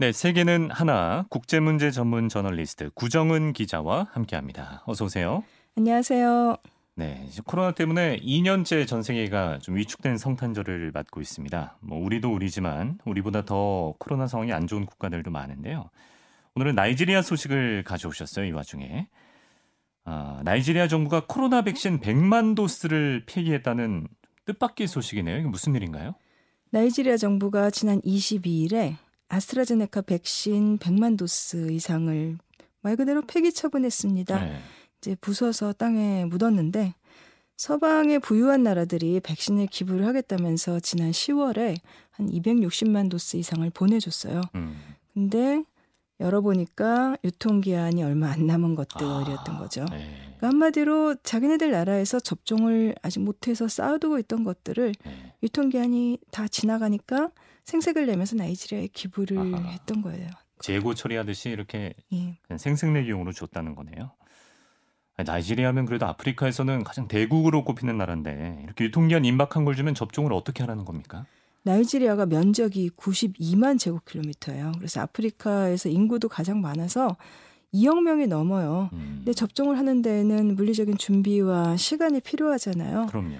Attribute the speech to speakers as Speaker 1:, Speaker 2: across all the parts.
Speaker 1: 네, 세계는 하나 국제 문제 전문 저널리스트 구정은 기자와 함께합니다. 어서 오세요.
Speaker 2: 안녕하세요.
Speaker 1: 네, 코로나 때문에 2년째 전 세계가 좀 위축된 성탄절을 맞고 있습니다. 뭐 우리도 우리지만 우리보다 더 코로나 상황이 안 좋은 국가들도 많은데요. 오늘은 나이지리아 소식을 가져오셨어요. 이 와중에 아, 나이지리아 정부가 코로나 백신 100만 도스를 폐기했다는 뜻밖의 소식이네요. 이게 무슨 일인가요?
Speaker 2: 나이지리아 정부가 지난 22일에 아스트라제네카 백신 100만 도스 이상을 말 그대로 폐기 처분했습니다. 네. 이제 부숴서 땅에 묻었는데 서방의 부유한 나라들이 백신을 기부를 하겠다면서 지난 10월에 한 260만 도스 이상을 보내줬어요. 음. 근데 열어보니까 유통기한이 얼마 안 남은 것들이었던 아, 거죠. 네. 그러니까 한마디로 자기네들 나라에서 접종을 아직 못해서 쌓아두고 있던 것들을 네. 유통기한이 다 지나가니까 생색을 내면서 나이지리아에 기부를 아하. 했던 거예요.
Speaker 1: 재고 처리하듯이 이렇게 예. 생색내기용으로 줬다는 거네요. 나이지리아면 그래도 아프리카에서는 가장 대국으로 꼽히는 나라인데 이렇게 유통기한 임박한 걸 주면 접종을 어떻게 하라는 겁니까?
Speaker 2: 나이지리아가 면적이 92만 제곱킬로미터예요. 그래서 아프리카에서 인구도 가장 많아서 2억 명이 넘어요. 음. 근데 접종을 하는 데에는 물리적인 준비와 시간이 필요하잖아요.
Speaker 1: 그럼요.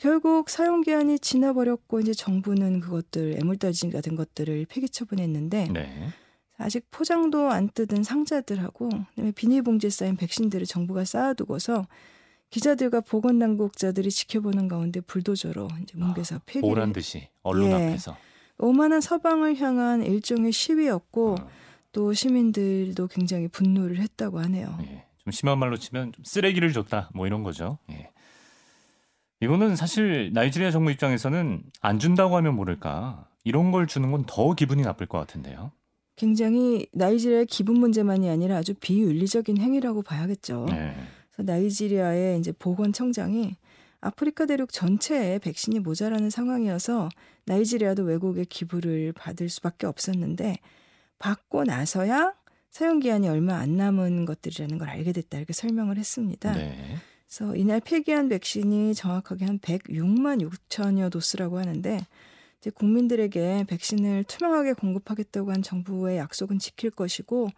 Speaker 2: 결국 사용 기한이 지나버렸고 이제 정부는 그것들 애물단지 같은 것들을 폐기 처분했는데 네. 아직 포장도 안 뜯은 상자들하고 그다음에 비닐봉지에 쌓인 백신들을 정부가 쌓아두고서 기자들과 보건당국자들이 지켜보는 가운데 불도저로 이제 뭉개서 아, 폐기를
Speaker 1: 오란 듯이 언론 예, 앞에서
Speaker 2: 오만한 서방을 향한 일종의 시위였고 어. 또 시민들도 굉장히 분노를 했다고 하네요. 예,
Speaker 1: 좀 심한 말로 치면 좀 쓰레기를 줬다 뭐 이런 거죠. 예. 이거는 사실 나이지리아 정부 입장에서는 안 준다고 하면 모를까 이런 걸 주는 건 더 기분이 나쁠 것 같은데요.
Speaker 2: 굉장히 나이지리아의 기분 문제만이 아니라 아주 비윤리적인 행위라고 봐야겠죠. 네. 그래서 나이지리아의 이제 보건청장이 아프리카 대륙 전체에 백신이 모자라는 상황이어서 나이지리아도 외국의 기부를 받을 수밖에 없었는데 받고 나서야 사용 기한이 얼마 안 남은 것들이라는 걸 알게 됐다 이렇게 설명을 했습니다. 네. 그래서 이날 폐기한 백신이 정확하게 한 106만 6천여 도스라고 하는데 이제 국민들에게 백신을 투명하게 공급하겠다고 한 정부의 약속은 지킬 것이고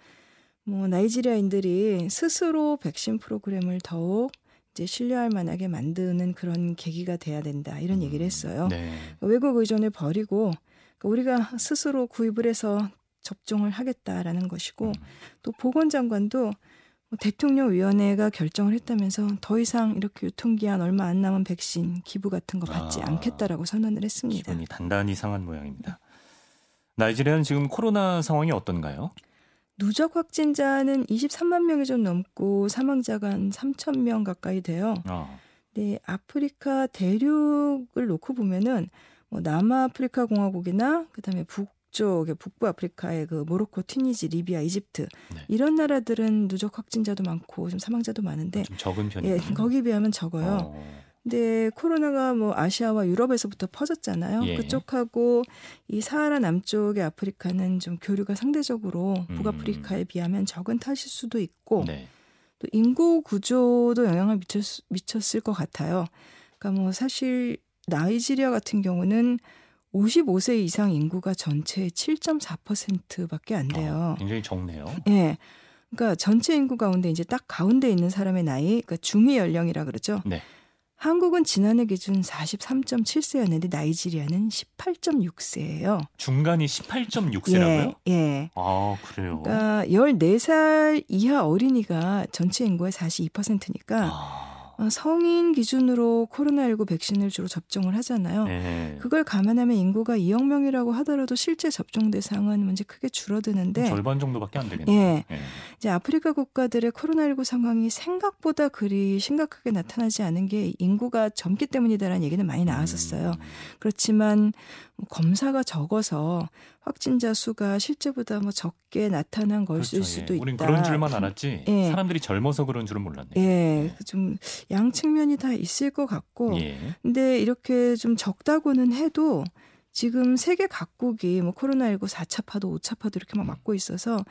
Speaker 2: 뭐 나이지리아인들이 스스로 백신 프로그램을 더욱 이제 신뢰할 만하게 만드는 그런 계기가 돼야 된다 이런 얘기를 음, 했어요. 네. 그러니까 외국 의존을 버리고 그러니까 우리가 스스로 구입을 해서 접종을 하겠다라는 것이고 음. 또 보건장관도 뭐 대통령 위원회가 결정을 했다면서 더 이상 이렇게 유통기한 얼마 안 남은 백신 기부 같은 거 받지 아, 않겠다라고 선언을 했습니다.
Speaker 1: 기분이 단단히 상한 모양입니다. 나이지리아는 지금 코로나 상황이 어떤가요?
Speaker 2: 누적 확진자는 23만 명이 좀 넘고 사망자가 한 3천 명 가까이 돼요. 아. 네, 아프리카 대륙을 놓고 보면은 뭐 남아프리카 공화국이나 그다음에 북 북쪽에 북부 아프리카의 그 모로코, 튀니지, 리비아, 이집트 네. 이런 나라들은 누적 확진자도 많고 좀 사망자도 많은데
Speaker 1: 좀 적은 편이에요. 예,
Speaker 2: 거기 비하면 적어요. 어. 근데 코로나가 뭐 아시아와 유럽에서부터 퍼졌잖아요. 예. 그쪽하고 이 사하라 남쪽의 아프리카는 좀 교류가 상대적으로 음. 북아프리카에 비하면 적은 탓일 수도 있고 네. 또 인구 구조도 영향을 미쳤, 미쳤을 것 같아요. 그러니까 뭐 사실 나이지리아 같은 경우는 55세 이상 인구가 전체의 7.4%밖에 안 돼요.
Speaker 1: 아, 굉장히 적네요.
Speaker 2: 예. 네. 그러니까 전체 인구 가운데 이제 딱 가운데 있는 사람의 나이, 그러니까 중위 연령이라 그러죠. 네. 한국은 지난해 기준 43.7세였는데 나이지리아는 18.6세예요.
Speaker 1: 중간이 18.6세라고요?
Speaker 2: 예, 예.
Speaker 1: 아, 그래요.
Speaker 2: 그러니까 14살 이하 어린이가 전체 인구의 42%니까 아. 어, 성인 기준으로 코로나19 백신을 주로 접종을 하잖아요. 네. 그걸 감안하면 인구가 2억 명이라고 하더라도 실제 접종 대상은 문제 크게 줄어드는데
Speaker 1: 절반 정도밖에 안 되겠네요.
Speaker 2: 예. 네. 이제 아프리카 국가들의 코로나19 상황이 생각보다 그리 심각하게 나타나지 않은 게 인구가 젊기 때문이다라는 얘기는 많이 나왔었어요. 음. 그렇지만 뭐 검사가 적어서 확진자 수가 실제보다 뭐 적게 나타난 것일 그렇죠. 수도 예. 있다.
Speaker 1: 우린 그런 줄만 알았지 예. 사람들이 젊어서 그런 줄은 몰랐네요.
Speaker 2: 예, 예. 좀 양 측면이 다 있을 것 같고, 예. 근데 이렇게 좀 적다고는 해도 지금 세계 각국이 뭐 코로나19 4차 파도, 5차 파도 이렇게 막 음. 맞고 있어서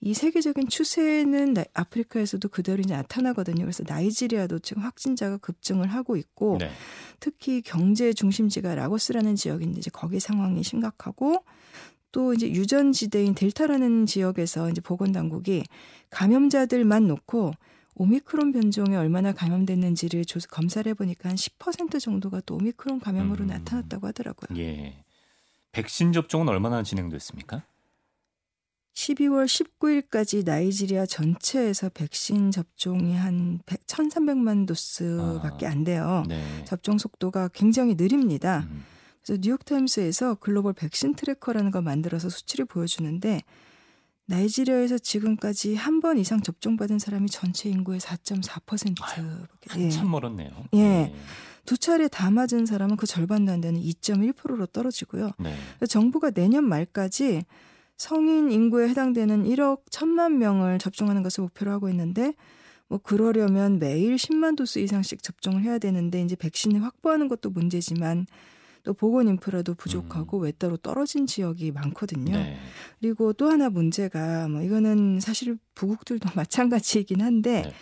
Speaker 2: 이 세계적인 추세는 아프리카에서도 그대로 이제 나타나거든요. 그래서 나이지리아도 지금 확진자가 급증을 하고 있고 네. 특히 경제 중심지가 라고스라는 지역인데 이제 거기 상황이 심각하고 또 이제 유전지대인 델타라는 지역에서 이제 보건당국이 감염자들만 놓고 오미크론 변종에 얼마나 감염됐는지를 조사 검사를 해보니까 한 10% 정도가 또 오미크론 감염으로 음. 나타났다고 하더라고요.
Speaker 1: 예. 백신 접종은 얼마나 진행됐습니까?
Speaker 2: 12월 19일까지 나이지리아 전체에서 백신 접종이 한 100, 1,300만 dose밖에 아, 안 돼요. 네. 접종 속도가 굉장히 느립니다. 음. 그래서 뉴욕타임스에서 글로벌 백신 tracker라는 걸 만들어서 수치를 보여주는데 나이지리아에서 지금까지 한 번 이상 접종받은 사람이 전체 인구의 4.4%.
Speaker 1: 아유, 한참 예. 멀었네요.
Speaker 2: 예. 네. 두 차례 다 맞은 사람은 그 절반도 안 되는 2.1%로 떨어지고요. 네. 정부가 내년 말까지 성인 인구에 해당되는 1억 1천만 명을 접종하는 것을 목표로 하고 있는데 뭐 그러려면 매일 10만 도스 이상씩 접종을 해야 되는데 이제 백신을 확보하는 것도 문제지만 또 보건 인프라도 부족하고 음. 외따로 떨어진 지역이 많거든요. 네. 그리고 또 하나 문제가 뭐 이거는 사실 부국들도 마찬가지이긴 한데 네.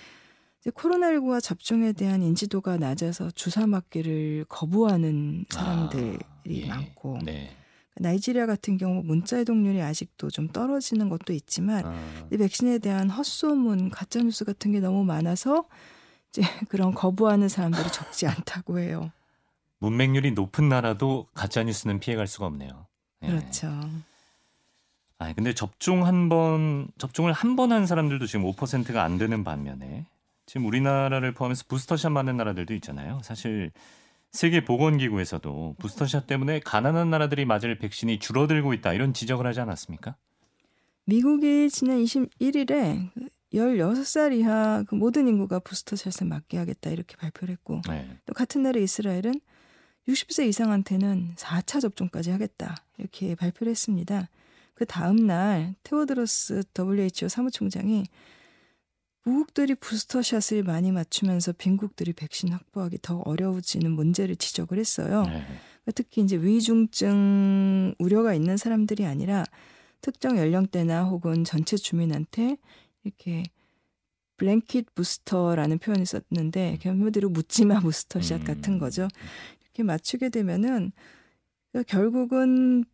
Speaker 2: 이제 코로나19와 접종에 대한 인지도가 낮아서 주사 맞기를 거부하는 사람들이 아, 예. 많고 네. 나이지리아 같은 경우 문자 이동률이 아직도 좀 떨어지는 것도 있지만 아. 이 백신에 대한 헛소문, 가짜 뉴스 같은 게 너무 많아서 이제 그런 거부하는 사람들이 적지 않다고 해요.
Speaker 1: 문맹률이 높은 나라도 가짜 뉴스는 피해갈 수가 없네요.
Speaker 2: 네. 그렇죠.
Speaker 1: 아, 근데 접종 한 번, 접종을 한 번 한 사람들도 지금 5%가 안 되는 반면에 지금 우리나라를 포함해서 부스터샷 맞는 나라들도 있잖아요. 사실 세계 보건기구에서도 부스터샷 때문에 가난한 나라들이 맞을 백신이 줄어들고 있다 이런 지적을 하지 않았습니까?
Speaker 2: 미국이 지난 21일에 16살 이하 그 모든 인구가 부스터샷을 맞게 하겠다 이렇게 발표를 했고 네. 또 같은 날에 이스라엘은 60세 이상한테는 4차 접종까지 하겠다. 이렇게 발표를 했습니다. 그 다음 날 테오드로스 WHO 사무총장이 무국들이 부스터샷을 많이 맞추면서 빈국들이 백신 확보하기 더 어려워지는 문제를 지적을 했어요. 네. 그러니까 특히 이제 위중증 우려가 있는 사람들이 아니라 특정 연령대나 혹은 전체 주민한테 이렇게 블랭킷 부스터라는 표현을 썼는데 음. 한마디로 묻지마 부스터샷 음. 같은 거죠. 이렇게 맞추게 되면은 결국은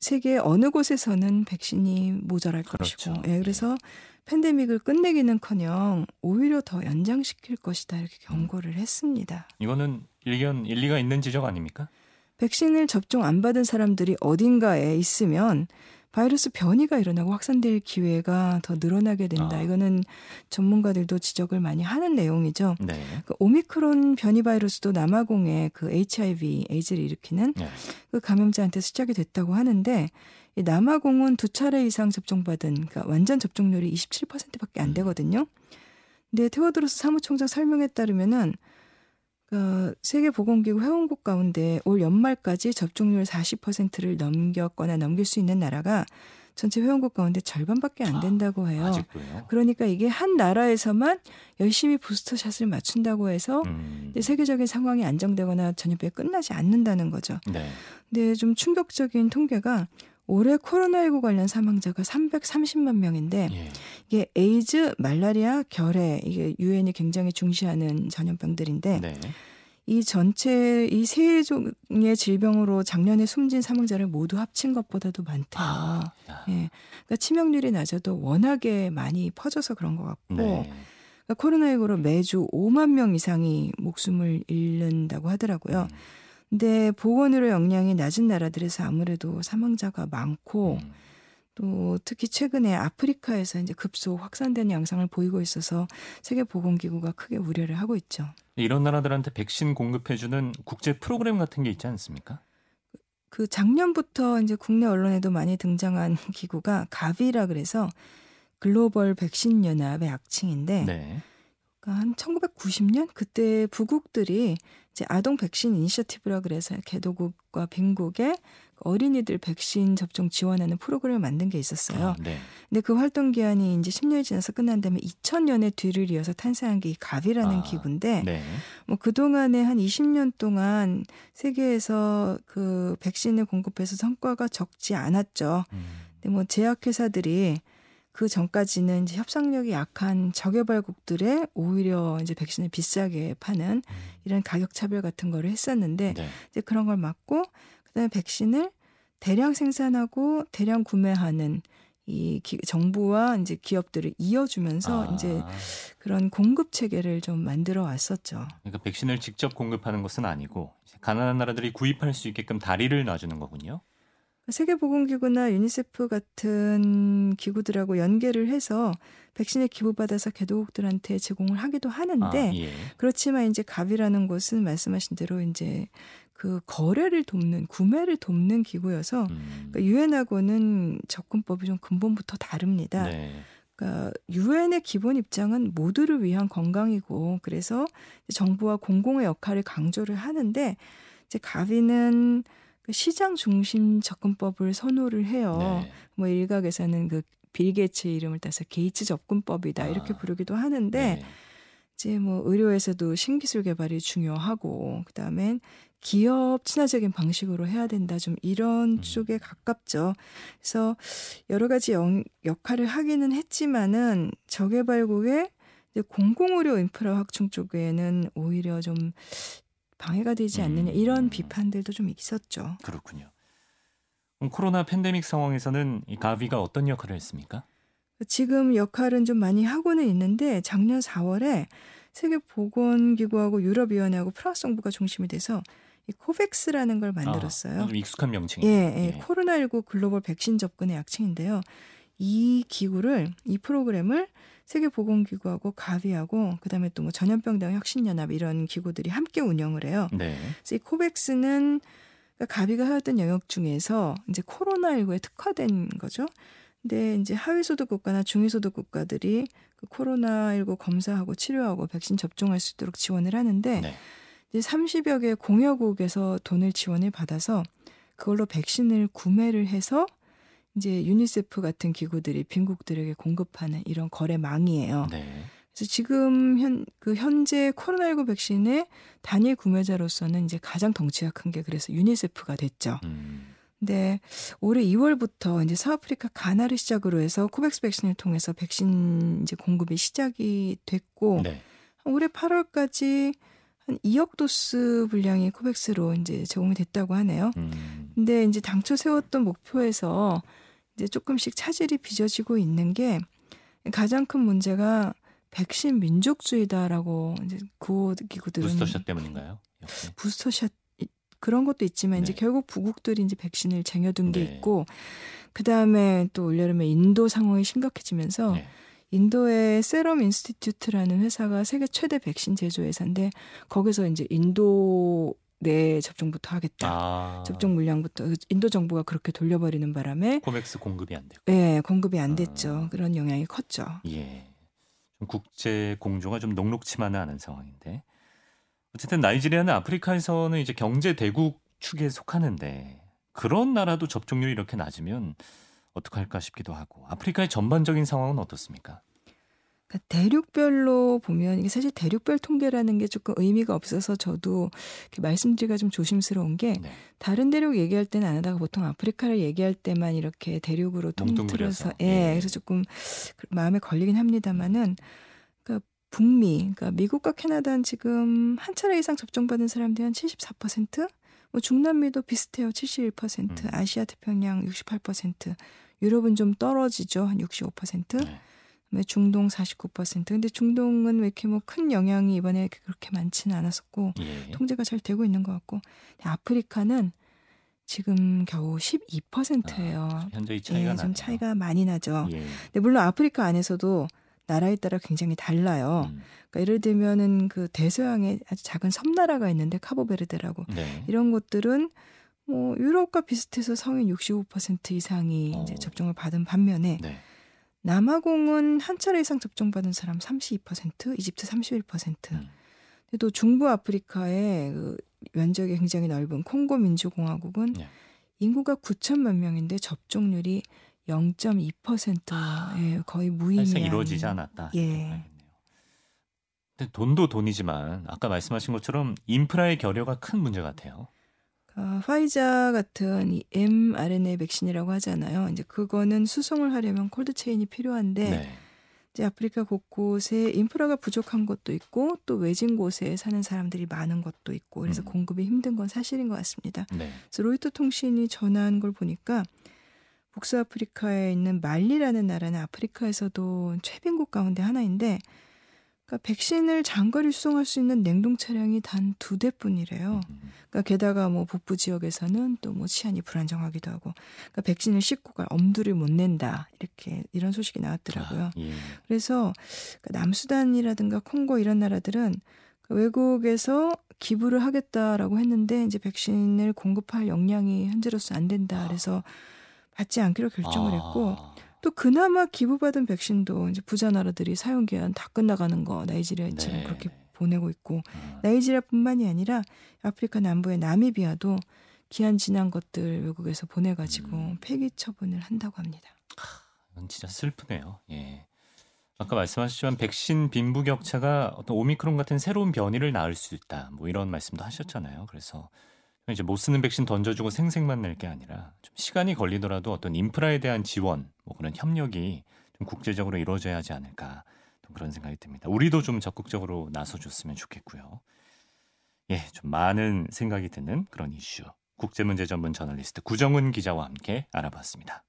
Speaker 2: 세계 어느 곳에서는 백신이 모자랄 그렇죠. 것이고, 예, 그래서 팬데믹을 끝내기는커녕 오히려 더 연장시킬 것이다 이렇게 경고를 했습니다.
Speaker 1: 이거는 일견 일리가 있는 지적 아닙니까?
Speaker 2: 백신을 접종 안 받은 사람들이 어딘가에 있으면 바이러스 변이가 일어나고 확산될 기회가 더 늘어나게 된다. 아. 이거는 전문가들도 지적을 많이 하는 내용이죠. 네. 그 오미크론 변이 바이러스도 남아공에 그 HIV 에이즈를 일으키는 네. 그 감염자한테 시작이 됐다고 하는데 이 남아공은 두 차례 이상 접종받은 그러니까 완전 접종률이 27%밖에 안 음. 되거든요. 근데 테워드로스 사무총장 설명에 따르면은 그 세계보건기구 회원국 가운데 올 연말까지 접종률 40%를 넘겼거나 넘길 수 있는 나라가 전체 회원국 가운데 절반밖에 안 아, 된다고 해요.
Speaker 1: 아,
Speaker 2: 그러니까 이게 한 나라에서만 열심히 부스터샷을 맞춘다고 해서 음. 세계적인 상황이 안정되거나 전염병이 끝나지 않는다는 거죠. 네. 근데 좀 충격적인 통계가 올해 코로나19 관련 사망자가 330만 명인데 예. 이게 에이즈, 말라리아, 결핵 이게 유엔이 굉장히 중시하는 전염병들인데 네. 이 전체 이 세 종의 질병으로 작년에 숨진 사망자를 모두 합친 것보다도 많대요. 아, 예. 그러니까 치명률이 낮아도 워낙에 많이 퍼져서 그런 것 같고 네. 그러니까 코로나19로 매주 5만 명 이상이 목숨을 잃는다고 하더라고요. 음. 근데 보건의료 역량이 낮은 나라들에서 아무래도 사망자가 많고 음. 또 특히 최근에 아프리카에서 이제 급속 확산되는 양상을 보이고 있어서 세계보건기구가 크게 우려를 하고 있죠.
Speaker 1: 이런 나라들한테 백신 공급해주는 국제 프로그램 같은 게 있지 않습니까?
Speaker 2: 그 작년부터 이제 국내 언론에도 많이 등장한 기구가 가비라 그래서 글로벌 백신 연합의 악칭인데 네. 그러니까 한 1990년 그때 부국들이 이제 아동 백신 이니셔티브라 그래서 개도국과 빈국에 어린이들 백신 접종 지원하는 프로그램을 만든 게 있었어요. 아, 네. 근데 그 활동 기한이 이제 10년이 지나서 끝난 다음에 2000년에 뒤를 이어서 탄생한 게 이 가비라는 아, 기구인데 네. 뭐 그 동안에 한 20년 동안 세계에서 그 백신을 공급해서 성과가 적지 않았죠. 음. 근데 뭐 제약회사들이 그 전까지는 이제 협상력이 약한 저개발국들에 오히려 이제 백신을 비싸게 파는 음. 이런 가격 차별 같은 거를 했었는데 네. 이제 그런 걸 막고 그다음에 백신을 대량 생산하고 대량 구매하는 이 기, 정부와 이제 기업들을 이어주면서 아. 이제 그런 공급 체계를 좀 만들어 왔었죠.
Speaker 1: 그러니까 백신을 직접 공급하는 것은 아니고 가난한 나라들이 구입할 수 있게끔 다리를 놔주는 거군요.
Speaker 2: 세계보건기구나 유니세프 같은 기구들하고 연계를 해서 백신을 기부받아서 개도국들한테 제공을 하기도 하는데 아, 예. 그렇지만 이제 갑이라는 곳은 말씀하신 대로 이제 그 거래를 돕는 구매를 돕는 기구여서 음. 그러니까 유엔하고는 접근법이 좀 근본부터 다릅니다. 네. 그러니까 유엔의 기본 입장은 모두를 위한 건강이고 그래서 정부와 공공의 역할을 강조를 하는데 이제 가비는 그 시장 중심 접근법을 선호를 해요. 네. 뭐 일각에서는 그 빌게츠의 이름을 따서 게이츠 접근법이다 이렇게 아. 부르기도 하는데 네. 이제 뭐 의료에서도 신기술 개발이 중요하고 그다음엔 기업 친화적인 방식으로 해야 된다. 좀 이런 음. 쪽에 가깝죠. 그래서 여러 가지 영, 역할을 하기는 했지만은 저개발국의 공공의료 인프라 확충 쪽에는 오히려 좀 방해가 되지 않느냐 이런 음. 비판들도 좀 있었죠.
Speaker 1: 그렇군요. 코로나 팬데믹 상황에서는 이 가비가 어떤 역할을 했습니까?
Speaker 2: 지금 역할은 좀 많이 하고는 있는데 작년 4월에 세계 보건기구하고 유럽위원회하고 프랑스 정부가 중심이 돼서 이 코백스라는 걸 만들었어요.
Speaker 1: 아, 익숙한 명칭이에요.
Speaker 2: 예, 예, 예. 코로나19 글로벌 백신 접근의 약칭인데요. 이 기구를 이 프로그램을 세계보건기구하고 가비하고 그다음에 또 뭐 전염병당 혁신연합 이런 기구들이 함께 운영을 해요. 네. 그래서 이 코백스는 그러니까 가비가 해왔던 영역 중에서 이제 코로나19에 특화된 거죠. 근데 이제 하위소득 국가나 중위소득 국가들이 그 코로나19 검사하고 치료하고 백신 접종할 수 있도록 지원을 하는데 네. 이제 30여 개 공여국에서 돈을 지원을 받아서 그걸로 백신을 구매를 해서 이제 유니세프 같은 기구들이 빈국들에게 공급하는 이런 거래망이에요. 네. 그래서 지금 현, 그 현재 코로나19 백신의 단일 구매자로서는 이제 가장 덩치가 큰 게 그래서 유니세프가 됐죠. 음. 근데 올해 2월부터 이제 서아프리카 가나를 시작으로 해서 코백스 백신을 통해서 백신 이제 공급이 시작이 됐고 네. 올해 8월까지 한 2억 dose 분량이 코백스로 이제 제공이 됐다고 하네요. 음. 근데 이제 당초 세웠던 목표에서 이제 조금씩 차질이 빚어지고 있는 게 가장 큰 문제가 백신 민족주의다라고 이제 구호 기구들은
Speaker 1: 부스터샷 때문인가요? 역시.
Speaker 2: 부스터샷 그런 것도 있지만 네. 이제 결국 부국들이 이제 백신을 쟁여둔 게 네. 있고 그 다음에 또 올여름에 인도 상황이 심각해지면서 네. 인도의 Serum Institute라는 회사가 세계 최대 백신 제조 회사인데 거기서 이제 인도 내 접종부터 하겠다. 아. 접종 물량부터 인도 정부가 그렇게 돌려버리는 바람에
Speaker 1: 코백스 공급이 안 됐고.
Speaker 2: 네, 공급이 안 됐죠. 아. 그런 영향이 컸죠.
Speaker 1: 예. 좀 국제 공조가 좀 녹록치만은 않은 상황인데 어쨌든 나이지리아는 아프리카에서는 이제 경제 대국 축에 속하는데 그런 나라도 접종률이 이렇게 낮으면 어떡할까 싶기도 하고 아프리카의 전반적인 상황은 어떻습니까?
Speaker 2: 그러니까 대륙별로 보면 이게 사실 대륙별 통계라는 게 조금 의미가 없어서 저도 말씀드리기가 좀 조심스러운 게 네. 다른 대륙 얘기할 때는 안 하다가 보통 아프리카를 얘기할 때만 이렇게 대륙으로 통틀어서 예, 예, 그래서 조금 그 마음에 걸리긴 합니다만은 그러니까 북미 그러니까 미국과 캐나다는 지금 한 차례 이상 접종받은 사람들이 한 74%, 뭐 중남미도 비슷해요. 71%, 음. 아시아 태평양 68%, 유럽은 좀 떨어지죠. 한 65%. 네. 중동 49%. 근데 중동은 왜 이렇게 뭐 큰 영향이 이번에 그렇게 많지는 않았었고 예. 통제가 잘 되고 있는 것 같고 아프리카는 지금 겨우 12%예요. 아,
Speaker 1: 현재 이 차이가 예, 좀
Speaker 2: 차이가 많이 나죠. 예. 근데 물론 아프리카 안에서도 나라에 따라 굉장히 달라요. 음. 그러니까 예를 들면은 그 대서양에 아주 작은 섬나라가 있는데 카보베르데라고 네. 이런 곳들은 뭐 유럽과 비슷해서 성인 65% 이상이 어. 이제 접종을 받은 반면에 네. 남아공은 한 차례 이상 접종받은 사람 32%, 이집트 31%. 음. 또 중부 아프리카의 그 면적이 굉장히 넓은 콩고 민주공화국은 네. 인구가 9천만 명인데 접종률이 0.2%에 아, 예, 거의 무의미한
Speaker 1: 이루어지지 않았다. 예. 근데 돈도 돈이지만 아까 말씀하신 것처럼 인프라의 결여가 큰 문제 같아요.
Speaker 2: 어, 화이자 같은 이 mRNA 백신이라고 하잖아요. 이제 그거는 수송을 하려면 콜드 체인이 필요한데 네. 이제 아프리카 곳곳에 인프라가 부족한 것도 있고 또 외진 곳에 사는 사람들이 많은 것도 있고 그래서 음. 공급이 힘든 건 사실인 것 같습니다. 네. 그래서 로이터 통신이 전한 걸 보니까 북서아프리카에 있는 말리라는 나라는 아프리카에서도 최빈국 가운데 하나인데 그러니까 백신을 장거리 수송할 수 있는 냉동 차량이 단 두 대뿐이래요. 그러니까 게다가 뭐 북부 지역에서는 또 뭐 치안이 불안정하기도 하고, 그러니까 백신을 싣고 갈 엄두를 못 낸다 이렇게 이런 소식이 나왔더라고요. 아, 예. 그래서 그러니까 남수단이라든가 콩고 이런 나라들은 그 외국에서 기부를 하겠다라고 했는데 이제 백신을 공급할 역량이 현재로서 안 된다. 그래서 받지 않기로 결정을 했고. 아. 또 그나마 기부받은 백신도 이제 부자 나라들이 사용 기한 다 끝나가는 거 나이지리아처럼 네. 그렇게 보내고 있고 음. 나이지리아뿐만이 아니라 아프리카 남부의 나미비아도 기한 지난 것들 외국에서 보내가지고 음. 폐기 처분을 한다고 합니다.
Speaker 1: 이건 진짜 슬프네요. 예. 아까 말씀하셨지만 백신 빈부격차가 어떤 오미크론 같은 새로운 변이를 낳을 수 있다. 뭐 이런 말씀도 하셨잖아요. 그래서 이제 못 쓰는 백신 던져주고 생색만 낼 게 아니라 좀 시간이 걸리더라도 어떤 인프라에 대한 지원, 뭐 그런 협력이 좀 국제적으로 이루어져야 하지 않을까 그런 생각이 듭니다. 우리도 좀 적극적으로 나서줬으면 좋겠고요. 예, 좀 많은 생각이 드는 그런 이슈. 국제문제 전문 저널리스트 구정은 기자와 함께 알아봤습니다.